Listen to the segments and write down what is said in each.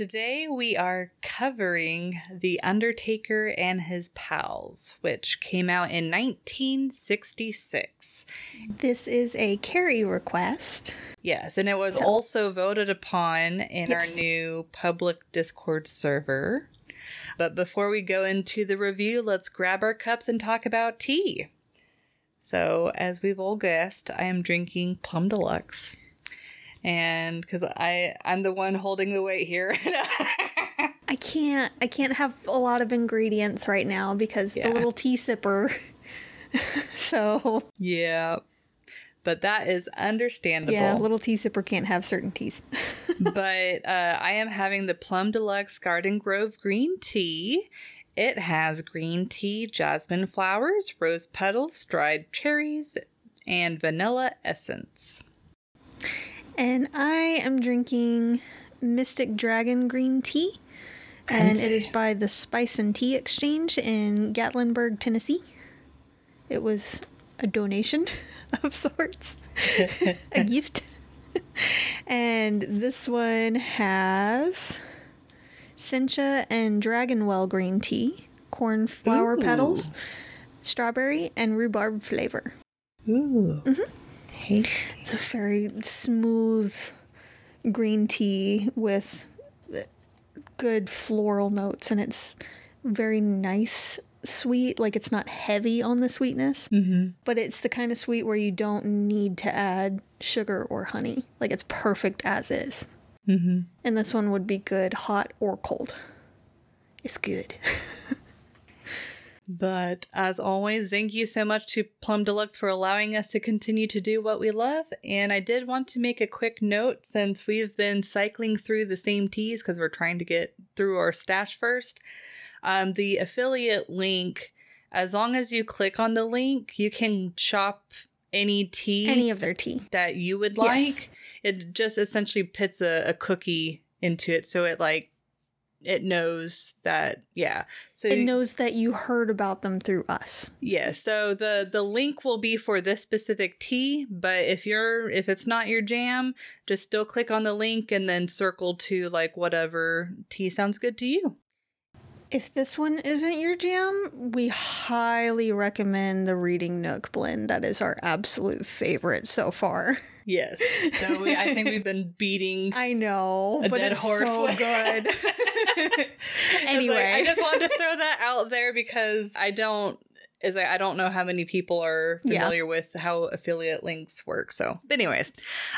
Today we are covering The Undertaker and His Pals, which came out in 1966. This is a Carrie request. Yes, and it was so. also voted upon in yes. our new public Discord server. But before we go into the review, let's grab our cups and talk about tea. So, as we've all guessed, I am drinking Plum Deluxe and because I I'm the one holding the weight here. I can't I can't have a lot of ingredients right now because yeah. the little tea sipper. so yeah, but that is understandable. Yeah, little tea sipper can't have certain teas. but uh, I am having the Plum Deluxe Garden Grove green tea. It has green tea, jasmine flowers, rose petals, dried cherries, and vanilla essence. And I am drinking Mystic Dragon green tea. And it is by the Spice and Tea Exchange in Gatlinburg, Tennessee. It was a donation of sorts, a gift. and this one has Sencha and Dragonwell green tea, cornflower Ooh. petals, strawberry, and rhubarb flavor. Ooh. Mm-hmm. It's a very smooth green tea with good floral notes, and it's very nice sweet. Like it's not heavy on the sweetness, mm-hmm. but it's the kind of sweet where you don't need to add sugar or honey. Like it's perfect as is. Mm-hmm. And this one would be good hot or cold. It's good. But as always, thank you so much to Plum Deluxe for allowing us to continue to do what we love. And I did want to make a quick note since we've been cycling through the same teas because we're trying to get through our stash first. Um, the affiliate link, as long as you click on the link, you can shop any tea, any of their tea that you would like. Yes. It just essentially puts a, a cookie into it, so it like it knows that yeah so it knows that you heard about them through us yeah so the the link will be for this specific tea but if you're if it's not your jam just still click on the link and then circle to like whatever tea sounds good to you if this one isn't your jam, we highly recommend the Reading Nook blend. That is our absolute favorite so far. Yes. So we, I think we've been beating. I know, but it's horse so good. anyway, like, I just wanted to throw that out there because I don't is I don't know how many people are familiar yeah. with how affiliate links work. So, but anyways,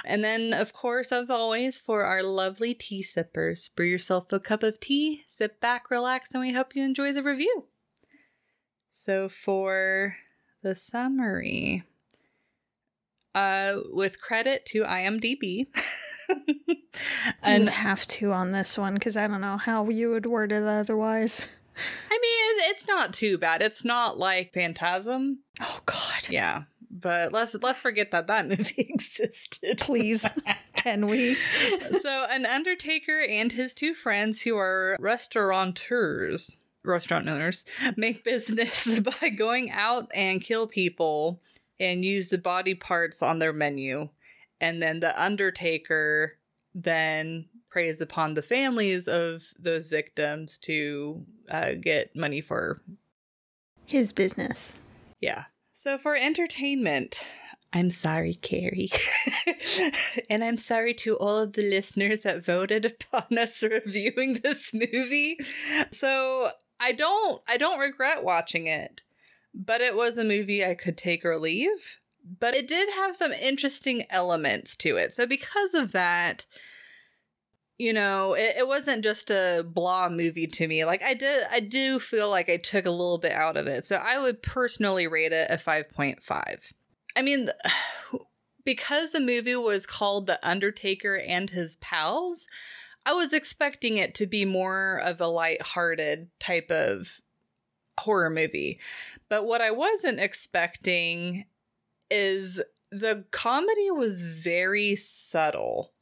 and then of course, as always, for our lovely tea sippers, brew yourself a cup of tea, sit back, relax, and we hope you enjoy the review. So, for the summary, uh, with credit to IMDb. and you have to on this one because I don't know how you would word it otherwise. I mean, it's not too bad. It's not like Phantasm. Oh God. Yeah, but let's let's forget that that movie existed. Please, can we? so, an undertaker and his two friends, who are restaurateurs, restaurant owners, make business by going out and kill people and use the body parts on their menu, and then the undertaker then preys upon the families of those victims to uh, get money for his business. Yeah. So for entertainment, I'm sorry, Carrie. and I'm sorry to all of the listeners that voted upon us reviewing this movie. So I don't I don't regret watching it, but it was a movie I could take or leave. But it did have some interesting elements to it. So because of that, you know, it, it wasn't just a blah movie to me. Like I did I do feel like I took a little bit out of it. So I would personally rate it a 5.5. I mean, because the movie was called The Undertaker and His Pals, I was expecting it to be more of a light-hearted type of horror movie. But what I wasn't expecting is the comedy was very subtle.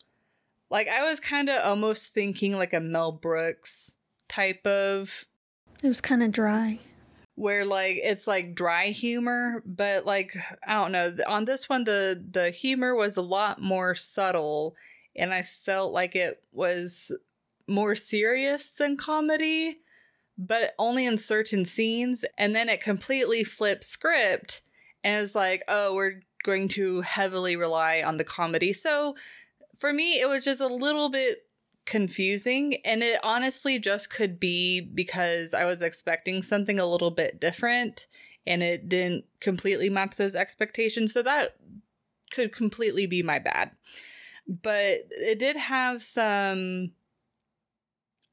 Like I was kind of almost thinking like a Mel Brooks type of It was kind of dry. where like it's like dry humor, but like I don't know, on this one the the humor was a lot more subtle and I felt like it was more serious than comedy, but only in certain scenes and then it completely flips script and it's like, "Oh, we're going to heavily rely on the comedy." So for me, it was just a little bit confusing and it honestly just could be because I was expecting something a little bit different and it didn't completely match those expectations. So that could completely be my bad. But it did have some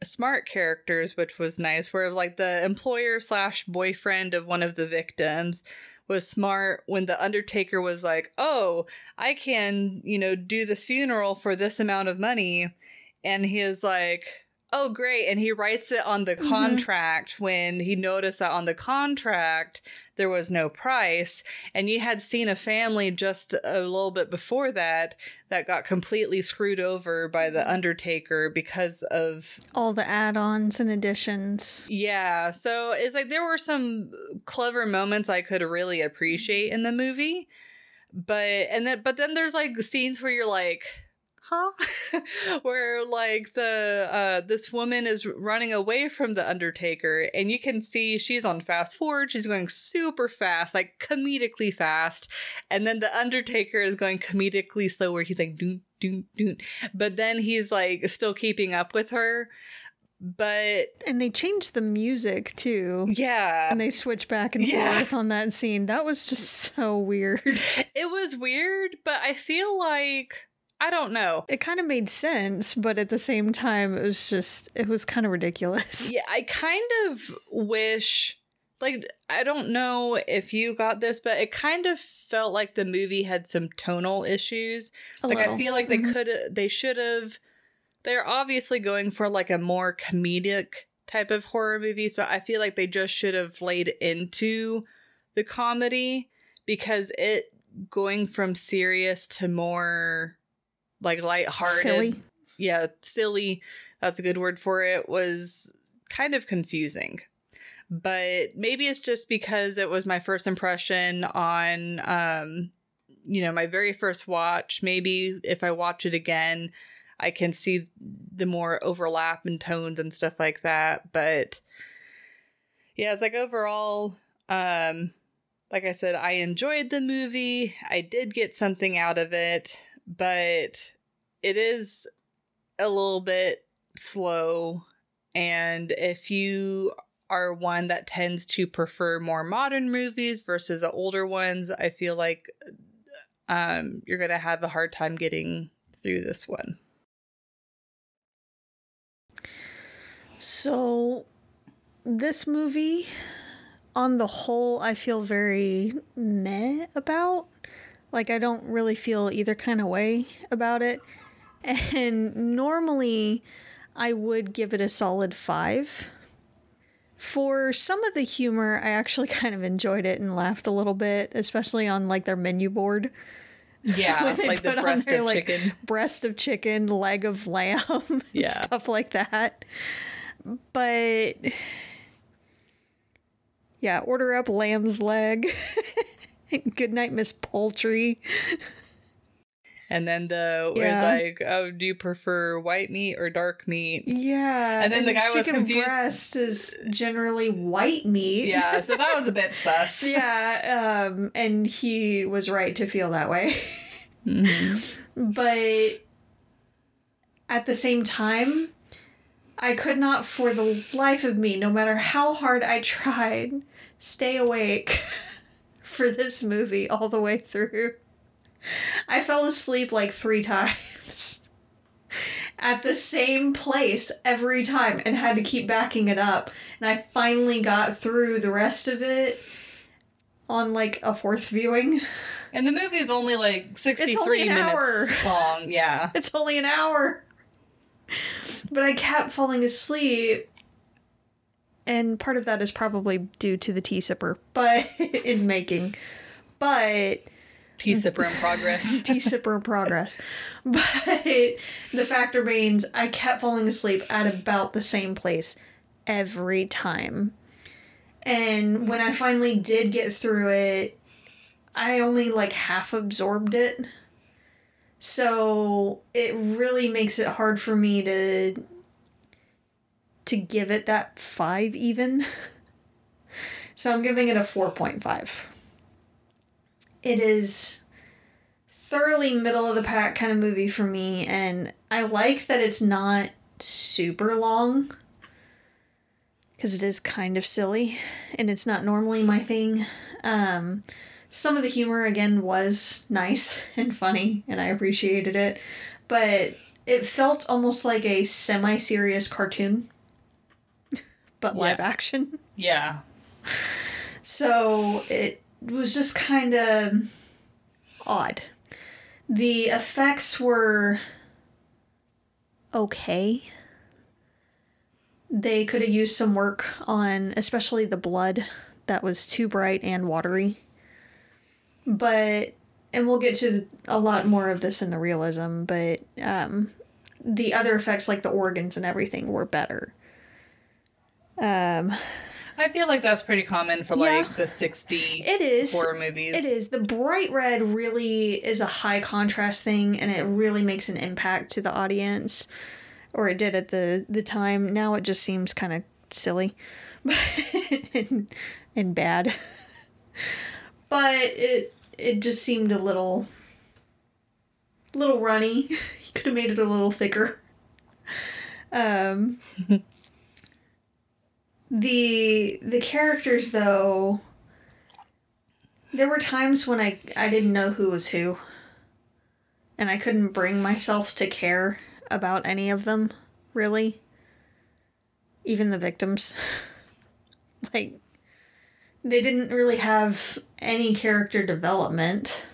smart characters, which was nice, where like the employer slash boyfriend of one of the victims was smart when the undertaker was like, "Oh, I can, you know, do this funeral for this amount of money." And he is like, "Oh, great." And he writes it on the Mhm. contract when he noticed that on the contract there was no price. And you had seen a family just a little bit before that that got completely screwed over by the undertaker because of All the add-ons and additions. yeah, so it's like there were some clever moments I could really appreciate in the movie, but and then but then there's like scenes where you're like, huh, where like the uh this woman is running away from the Undertaker, and you can see she's on fast forward, she's going super fast, like comedically fast, and then the Undertaker is going comedically slow, where he's like doon doon doon, but then he's like still keeping up with her. But And they changed the music too. yeah, And they switch back and Yeah. forth on that scene. That was just so weird. it was weird, but I feel like I don't know. It kind of made sense, but at the same time, it was just, it was kind of ridiculous. Yeah, I kind of wish like I don't know if you got this, but it kind of felt like the movie had some tonal issues. A like I feel like they Mhm. could they should have they're obviously going for like a more comedic type of horror movie, so I feel like they just should have laid into the comedy because it going from serious to more like lighthearted Silly. yeah, silly, that's a good word for it, was kind of confusing. But maybe it's just because it was my first impression on um you know, my very first watch. Maybe if I watch it again, I can see the more overlap in tones and stuff like that, but yeah, it's like overall um like I said, I enjoyed the movie. I did get something out of it, but it is a little bit slow. And if you are one that tends to prefer more modern movies versus the older ones, I feel like um, you're going to have a hard time getting through this one. So, this movie, on the whole, I feel very meh about. Like, I don't really feel either kind of way about it. And normally, I would give it a solid five. For some of the humor, I actually kind of enjoyed it and laughed a little bit, especially on like their menu board. Yeah, When they like the put on breast of like, chicken. breast of chicken, leg of lamb, Yeah. stuff like that. But yeah, order up lamb's leg. Good night, Miss Poultry. And then the Yeah. like, oh, do you prefer white meat or dark meat? Yeah, And then the guy was chicken confused. breast is generally white meat. Yeah, so that was a bit sus. yeah, um, and he was right to feel that way. Mhm. but at the same time, I could not, for the life of me, no matter how hard I tried, stay awake for this movie all the way through. I fell asleep like three times at the same place every time and had to keep backing it up. And I finally got through the rest of it on like a fourth viewing. And the movie is only like 63 It's only an minutes hour. long. Yeah. It's only an hour. but I kept falling asleep. And part of that is probably due to the tea sipper, but in making. But tea sipper in progress. tea sipper in progress. But the fact remains, I kept falling asleep at about the same place every time. And when I finally did get through it, I only like half absorbed it. So it really makes it hard for me to to give it that 5 even. So I'm giving it a 4.5. It is thoroughly middle of the pack kind of movie for me and I like that it's not super long because it is kind of silly and it's not normally my thing. Um, some of the humor again was nice and funny and I appreciated it, but it felt almost like a semi-serious cartoon but live Yeah. action. Yeah. So it was just kind of odd. The effects were okay. They could have used some work on, especially the blood that was too bright and watery. But, and we'll get to a lot more of this in the realism, but um, the other effects, like the organs and everything, were better. Um, I feel like that's pretty common for Yeah. like the 60 it is. horror movies. It is. The bright red really is a high contrast thing and it really makes an impact to the audience. Or it did at the, the time. Now it just seems kind of silly and, and bad. But it it just seemed a little little runny. You could have made it a little thicker. Um the the characters though there were times when I I didn't know who was who. And I couldn't bring myself to care about any of them, really. Even the victims. like they didn't really have any character development.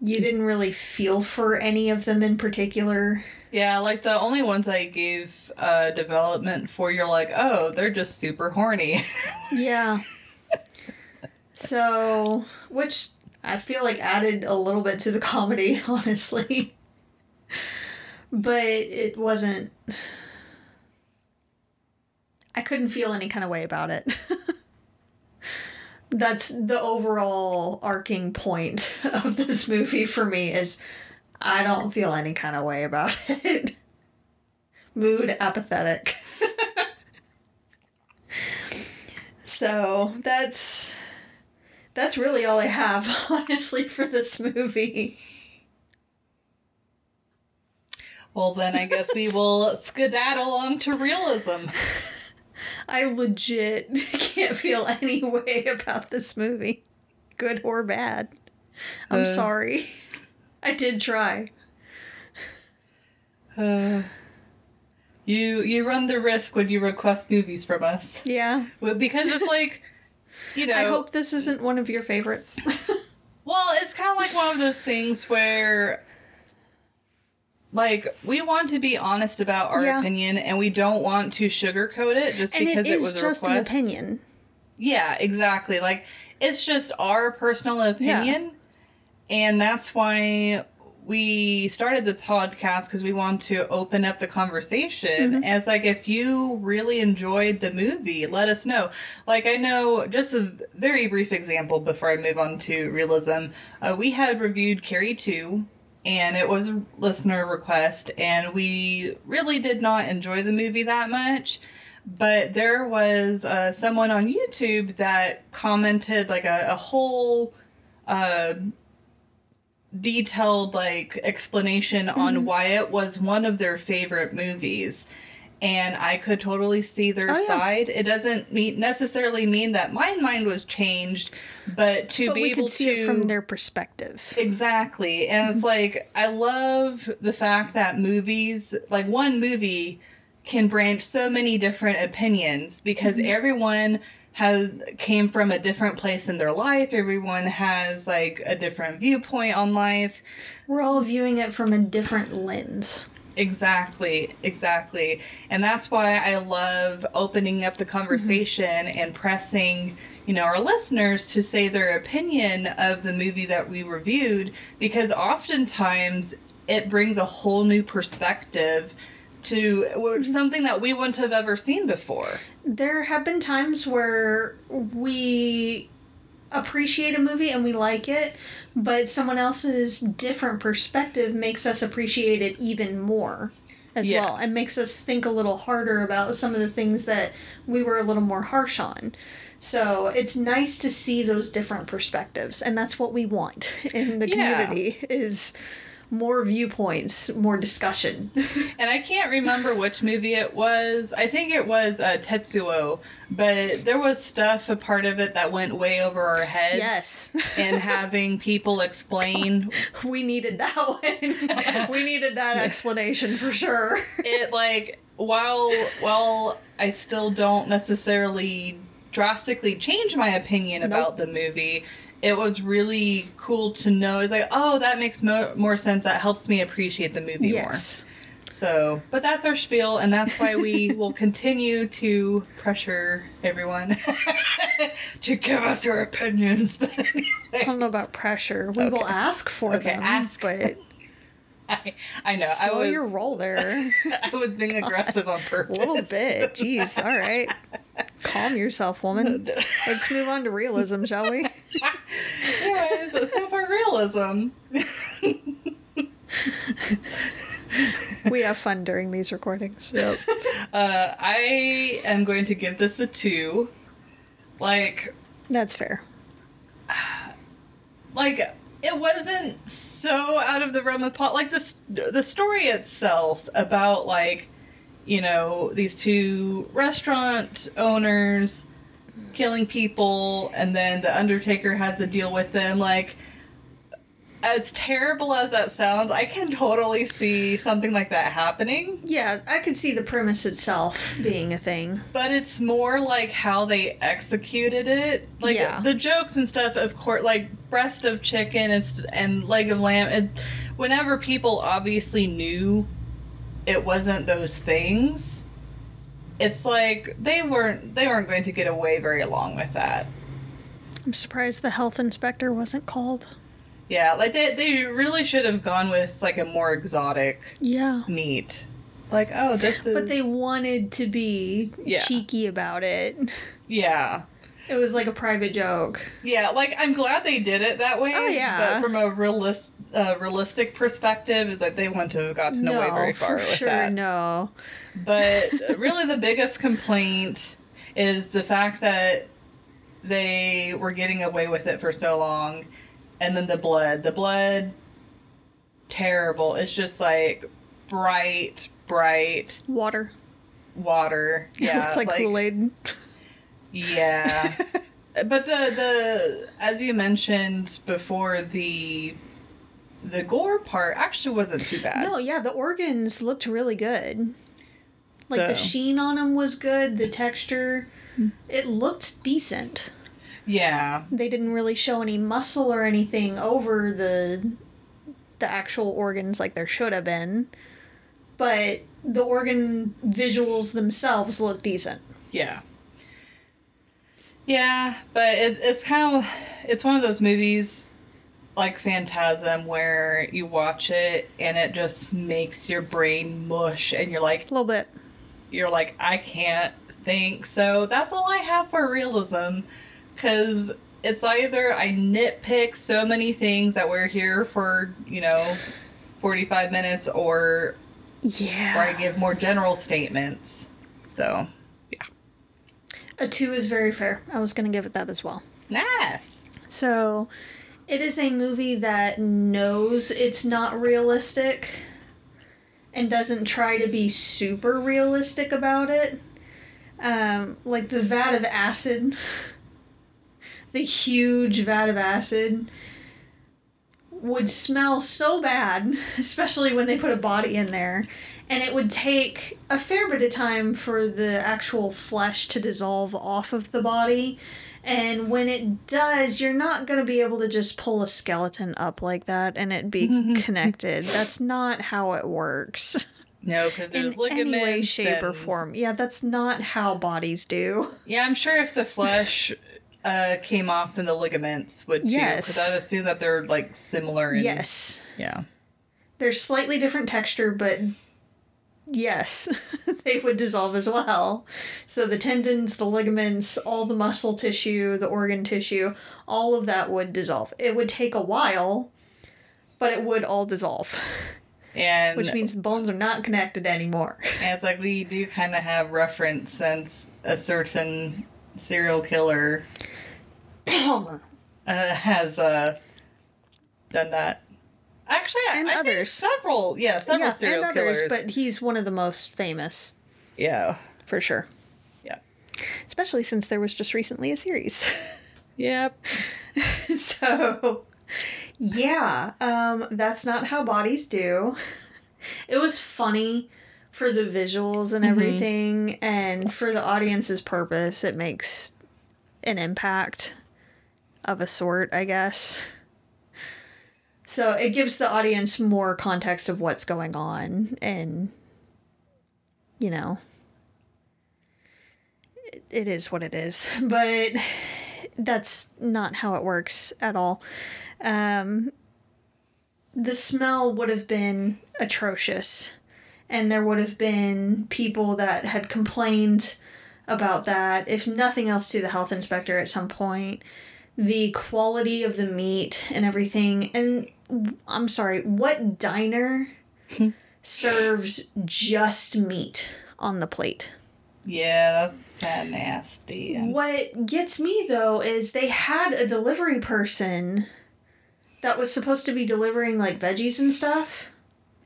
You didn't really feel for any of them in particular. Yeah, like the only ones I gave uh, development for, you're like, oh, they're just super horny. Yeah. so, which I feel like added a little bit to the comedy, honestly. But it wasn't. I couldn't feel any kind of way about it. That's the overall arcing point of this movie for me is I don't feel any kind of way about it. Mood apathetic. So that's that's really all I have, honestly, for this movie. well, then I guess we will skedaddle on to realism. I legit can't feel any way about this movie, good or bad. I'm Uh. sorry. I did try. Uh, you you run the risk when you request movies from us. Yeah. Well, because it's like, you know, I hope this isn't one of your favorites. Well, it's kind of like one of those things where, like, we want to be honest about our Yeah. opinion, and we don't want to sugarcoat it just and because it it, is was a just an opinion. Yeah, exactly. Like, it's just our personal opinion, and that's why we started the podcast because we want to open up the conversation. And it's like, if you really enjoyed the movie, let us know. Like, I know just a very brief example before I move on to realism. Uh, we had reviewed Carrie 2. And it was a listener request, and we really did not enjoy the movie that much. But there was uh, someone on YouTube that commented like a, a whole uh, detailed like explanation on mm-hmm. why it was one of their favorite movies and i could totally see their Oh, yeah. side it doesn't mean necessarily mean that my mind was changed but to But be we able could see to it from their perspective. Exactly. And it's mm-hmm. like I love the fact that movies, like one movie can branch so many different opinions because mm-hmm. everyone has came from a different place in their life. Everyone has like a different viewpoint on life. We're all viewing it from a different lens. Exactly, exactly. And that's why I love opening up the conversation mm-hmm. and pressing, you know, our listeners to say their opinion of the movie that we reviewed because oftentimes it brings a whole new perspective to mm-hmm. something that we wouldn't have ever seen before. There have been times where we appreciate a movie and we like it, but someone else's different perspective makes us appreciate it even more as yeah. well and makes us think a little harder about some of the things that we were a little more harsh on. So it's nice to see those different perspectives and that's what we want in the community yeah. is more viewpoints, more discussion. and I can't remember which movie it was. I think it was uh, Tetsuo, but there was stuff a part of it that went way over our heads. Yes. and having people explain. we needed that one. we needed that explanation for sure. it like while while I still don't necessarily drastically change my opinion about nope. the movie it was really cool to know. It's like, oh, that makes mo- more sense. That helps me appreciate the movie yes. more. So, but that's our spiel, and that's why we will continue to pressure everyone to give us their opinions. anyway. I don't know about pressure. We okay. will ask for okay, them, ask. but I, I know. Slow I was, your roll there. I was being aggressive on purpose. A little bit. Jeez. All right. Calm yourself, woman. Let's move on to realism, shall we? Anyways, so for realism. we have fun during these recordings. Yep. Uh, I am going to give this a two. Like. That's fair. Like it wasn't so out of the realm of pot. Like the the story itself about like you know these two restaurant owners killing people, and then the Undertaker has to deal with them. Like as terrible as that sounds, I can totally see something like that happening. Yeah, I could see the premise itself being a thing. But it's more like how they executed it. Like yeah. the jokes and stuff, of course, like breast of chicken and, and leg of lamb. And whenever people obviously knew it wasn't those things, it's like they weren't they weren't going to get away very long with that. I'm surprised the health inspector wasn't called. Yeah, like they they really should have gone with like a more exotic yeah meat. Like, oh, this is But they wanted to be yeah. cheeky about it. Yeah. It was like a private joke. Yeah, like I'm glad they did it that way. Oh yeah. But from a realist, uh, realistic perspective, is that they wouldn't have gotten no, away very far for with sure, that. No. But really, the biggest complaint is the fact that they were getting away with it for so long and then the blood. The blood, terrible. It's just like bright, bright water. Water. Yeah, it's like, like Kool Aid. Yeah. but the the as you mentioned before the the gore part actually wasn't too bad. No, yeah, the organs looked really good. Like so. the sheen on them was good, the texture, hmm. it looked decent. Yeah. They didn't really show any muscle or anything over the the actual organs like there should have been. But the organ visuals themselves look decent. Yeah. Yeah, but it, it's kind of it's one of those movies like Phantasm where you watch it and it just makes your brain mush and you're like a little bit. You're like I can't think. So that's all I have for realism because it's either I nitpick so many things that we're here for, you know, 45 minutes or yeah, or I give more general statements. So, yeah. A 2 is very fair. I was going to give it that as well. Nice. So, it is a movie that knows it's not realistic and doesn't try to be super realistic about it. Um, like the vat of acid the huge vat of acid would smell so bad, especially when they put a body in there. And it would take a fair bit of time for the actual flesh to dissolve off of the body. And when it does, you're not going to be able to just pull a skeleton up like that and it be connected. That's not how it works. No, because there's in ligaments. any way, shape, or form. Yeah, that's not how bodies do. Yeah, I'm sure if the flesh uh, came off, then the ligaments would too. Yes. Because I'd assume that they're like similar. In, Yes. Yeah. They're slightly different texture, but yes, they would dissolve as well. So the tendons, the ligaments, all the muscle tissue, the organ tissue, all of that would dissolve. It would take a while, but it would all dissolve, And which means the bones are not connected anymore. and it's like we do kind of have reference since a certain serial killer uh, has uh, done that. Actually, I- And I others. several, yeah, several yeah, serial and others, but he's one of the most famous yeah, for sure. yeah, Especially since there was just recently a series. yep. so yeah um that's not how bodies do it was funny for the visuals and everything and for the audience's purpose it makes an impact of a sort i guess so it gives the audience more context of what's going on and you know it- is what it is but that's not how it works at all. Um, the smell would have been atrocious, and there would have been people that had complained about that, if nothing else, to the health inspector at some point. The quality of the meat and everything, and I'm sorry, what diner serves just meat on the plate? Yeah, that's kind of nasty. What gets me though is they had a delivery person that was supposed to be delivering like veggies and stuff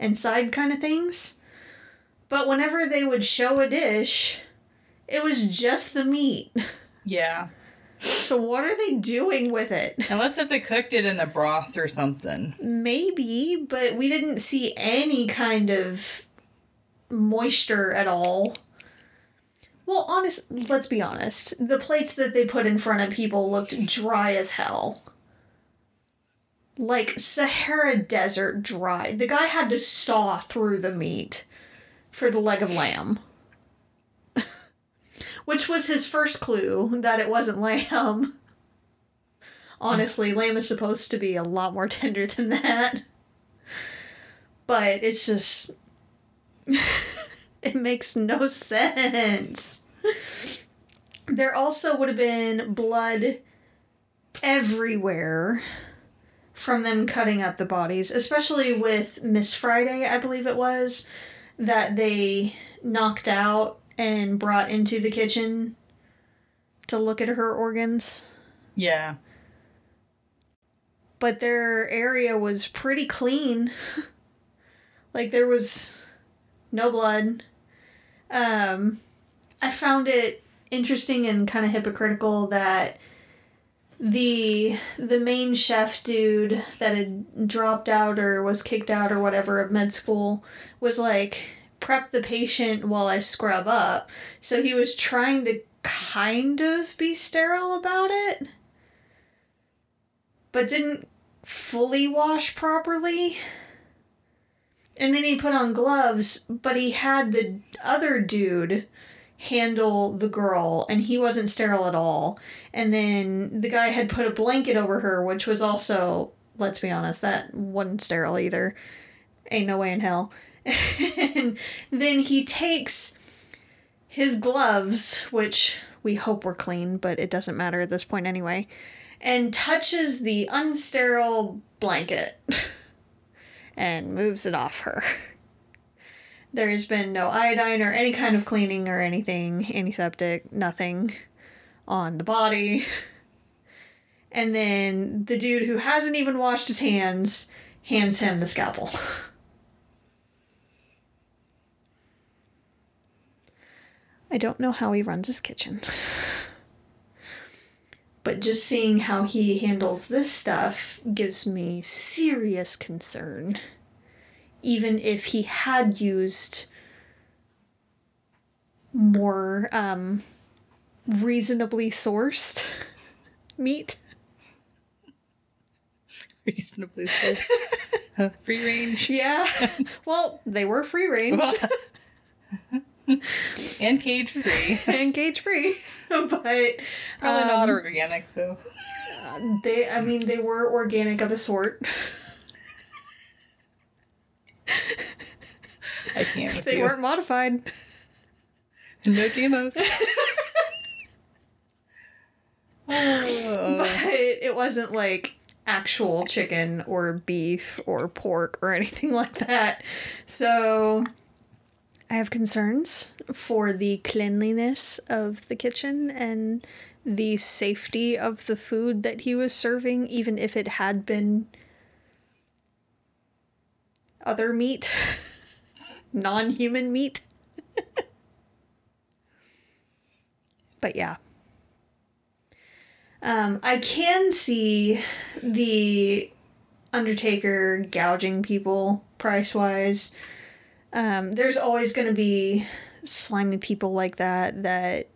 and side kind of things. But whenever they would show a dish, it was just the meat. Yeah, So what are they doing with it? unless if they cooked it in a broth or something. Maybe, but we didn't see any kind of moisture at all. Well, honest, let's be honest. The plates that they put in front of people looked dry as hell. Like Sahara Desert dry. The guy had to saw through the meat for the leg of lamb. Which was his first clue that it wasn't lamb. Honestly, lamb is supposed to be a lot more tender than that. But it's just. it makes no sense. There also would have been blood everywhere from them cutting up the bodies, especially with Miss Friday, I believe it was, that they knocked out and brought into the kitchen to look at her organs Yeah, but their area was pretty clean. like there was no blood. Um I found it interesting and kind of hypocritical that the the main chef dude that had dropped out or was kicked out or whatever of med school was like prep the patient while I scrub up. So he was trying to kind of be sterile about it but didn't fully wash properly. And then he put on gloves, but he had the other dude handle the girl, and he wasn't sterile at all. And then the guy had put a blanket over her, which was also, let's be honest, that wasn't sterile either. Ain't no way in hell. And then he takes his gloves, which we hope were clean, but it doesn't matter at this point anyway and touches the unsterile blanket and moves it off her. There's been no iodine or any kind of cleaning or anything, antiseptic, nothing on the body. And then the dude who hasn't even washed his hands hands him the scalpel. I don't know how he runs his kitchen. But just seeing how he handles this stuff gives me serious concern. Even if he had used more um, reasonably sourced meat. reasonably so. Uh, free range Yeah. well, they were free range and cage free. and cage free, but Probably um, not organic though. they. I mean, they were organic of a sort. I can't. They you. weren't modified. No GMOs. oh. but it wasn't like actual chicken or beef or pork or anything like that. So I have concerns for the cleanliness of the kitchen and the safety of the food that he was serving, even if it had been other meat, non human meat. but yeah. Um, I can see the Undertaker gouging people price wise. Um, there's always going to be slimy people like that that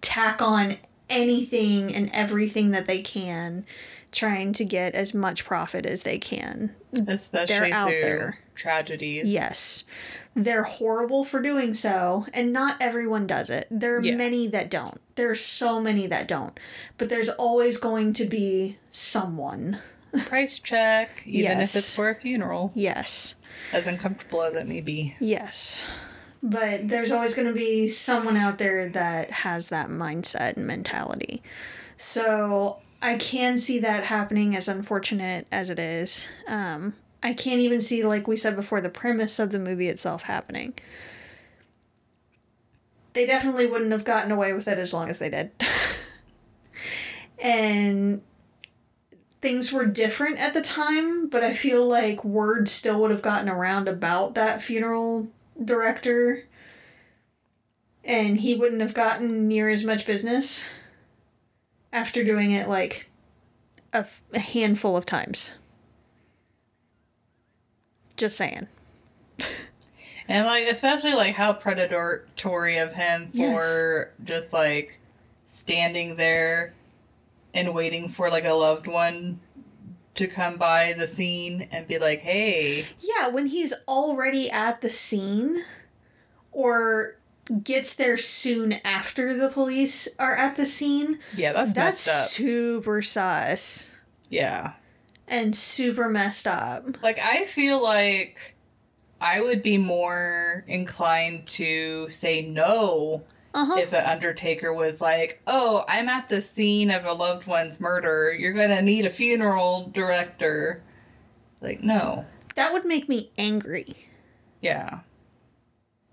tack on anything and everything that they can, trying to get as much profit as they can. Especially They're out there. tragedies. Yes. They're horrible for doing so, and not everyone does it. There are Yeah. many that don't. There are so many that don't. But there's always going to be someone. Price check, even Yes. if it's for a funeral, Yes. As uncomfortable as it may be. Yes. But there's always going to be someone out there that has that mindset and mentality. So I can see that happening, as unfortunate as it is. Um, I can't even see, like we said before, the premise of the movie itself happening. They definitely wouldn't have gotten away with it as long as they did. and things were different at the time, but I feel like word still would have gotten around about that funeral director and he wouldn't have gotten near as much business after doing it like a, f- a handful of times. Just saying. And like especially like how predatory of him for just like standing there and waiting for like a loved one to come by the scene and be like, "Hey, Yeah, when he's already at the scene or gets there soon after the police are at the scene, yeah, that's, that's messed up." super sus Yeah. and super messed up. Like I feel like I would be more inclined to say no Uh-huh. if an undertaker was like, "Oh, I'm at the scene of a loved one's murder. You're to need a funeral director." Like, no. that would make me angry. Yeah.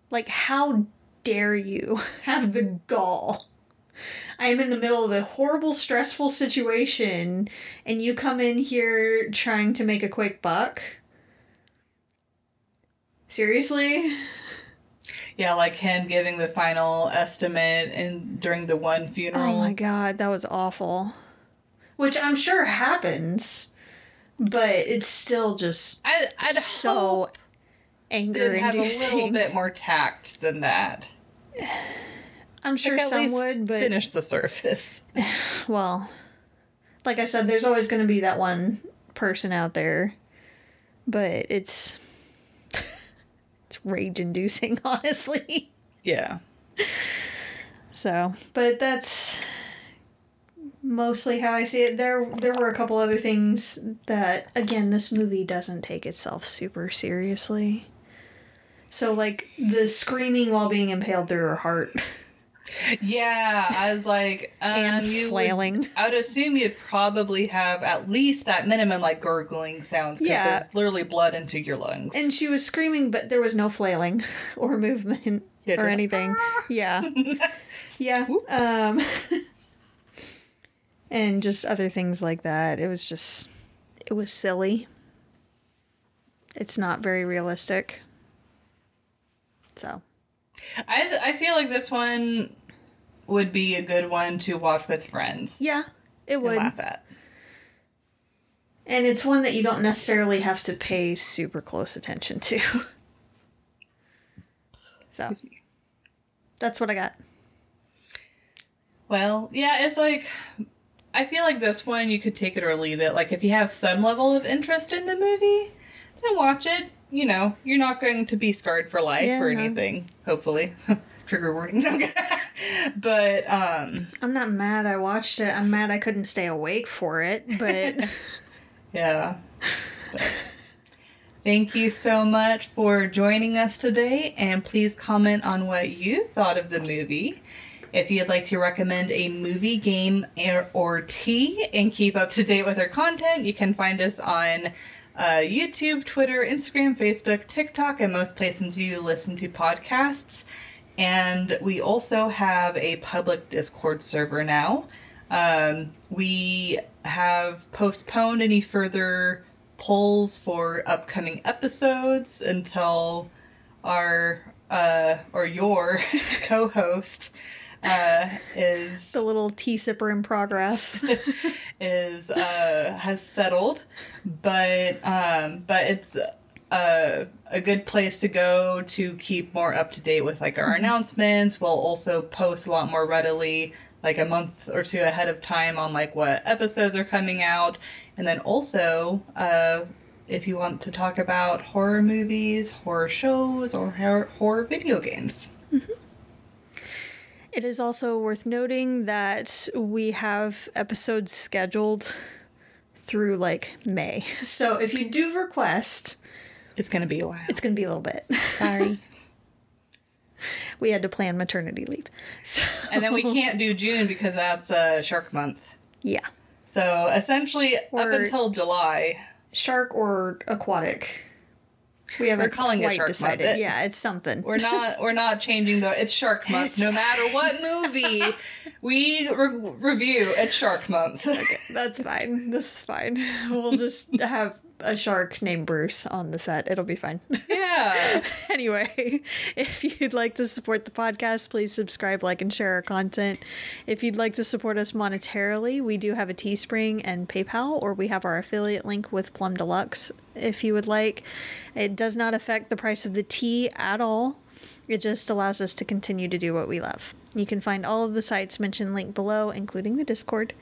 Like, how dare you have the gall? I am in the middle of a horrible, stressful situation, and you come in here trying to make a quick buck? Seriously? Yeah, like him giving the final estimate and during the one funeral. Oh my god, that was awful. Which I'm sure happens, but it's still just I, I'd so hope anger they'd have a little bit more tact than that. I'm sure Like, at some least would, but finish the surface. well, like I said, there's always going to be that one person out there, but it's it's rage inducing, honestly. Yeah. So, but that's mostly how I see it. There, there were a couple other things that, again, this movie doesn't take itself super seriously. So, like the screaming while being impaled through her heart Yeah, I was like, um, and you would- flailing. I would assume you'd probably have at least that minimum like gurgling sounds. Yeah. there's literally blood into your lungs. And she was screaming, but there was no flailing or movement Yeah, or anything. Yeah. Yeah. Um and just other things like that. It was just it was silly. It's not very realistic. So, I I feel like this one would be a good one to watch with friends. yeah, it and would. laugh at. And it's one that you don't necessarily have to pay super close attention to. So, me. that's what I got. Well, yeah, it's like I feel like this one you could take it or leave it. Like if you have some level of interest in the movie, then watch it. You know, you're not going to be scarred for life Yeah, or no. anything. Hopefully, trigger warning. but um, I'm not mad I watched it. I'm mad I couldn't stay awake for it, but yeah. But thank you so much for joining us today, and please comment on what you thought of the movie. If you'd like to recommend a movie, game, or tea and keep up to date with our content, you can find us on uh, YouTube, Twitter, Instagram, Facebook, TikTok, and most places you listen to podcasts. And we also have a public Discord server now. Um, we have postponed any further polls for upcoming episodes until our uh, or your co-host uh, is the little tea sipper in progress. is uh, has settled, but um, but it's a, a good place to go to keep more up to date with like our announcements. We'll also post a lot more readily, like a month or two ahead of time on like what episodes are coming out, and then also uh, if you want to talk about horror movies, horror shows, or horror, horror video games. It is also worth noting that we have episodes scheduled through like May. So if you do request, It's gonna be a while. it's going to be a little bit. Sorry. we had to plan maternity leave. So and then we can't do June because that's uh, Shark Month. yeah. So essentially, Or- up until July, Shark or aquatic. We haven't calling it quite Month. decided. It- yeah, it's something. we're not we're not changing the. It's Shark Month. It's no matter what movie we re- review, it's Shark Month. okay, That's fine. This is fine. We'll just have a shark named Bruce on the set. It'll be fine. yeah. anyway, if you'd like to support the podcast, please subscribe, like, and share our content. If you'd like to support us monetarily, we do have a Teespring and PayPal, or we have our affiliate link with Plum Deluxe. If you would like, it does not affect the price of the tea at all. It just allows us to continue to do what we love. You can find all of the sites mentioned linked below, including the Discord.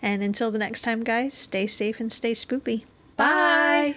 And until the next time, guys, stay safe and stay spoopy. Bye.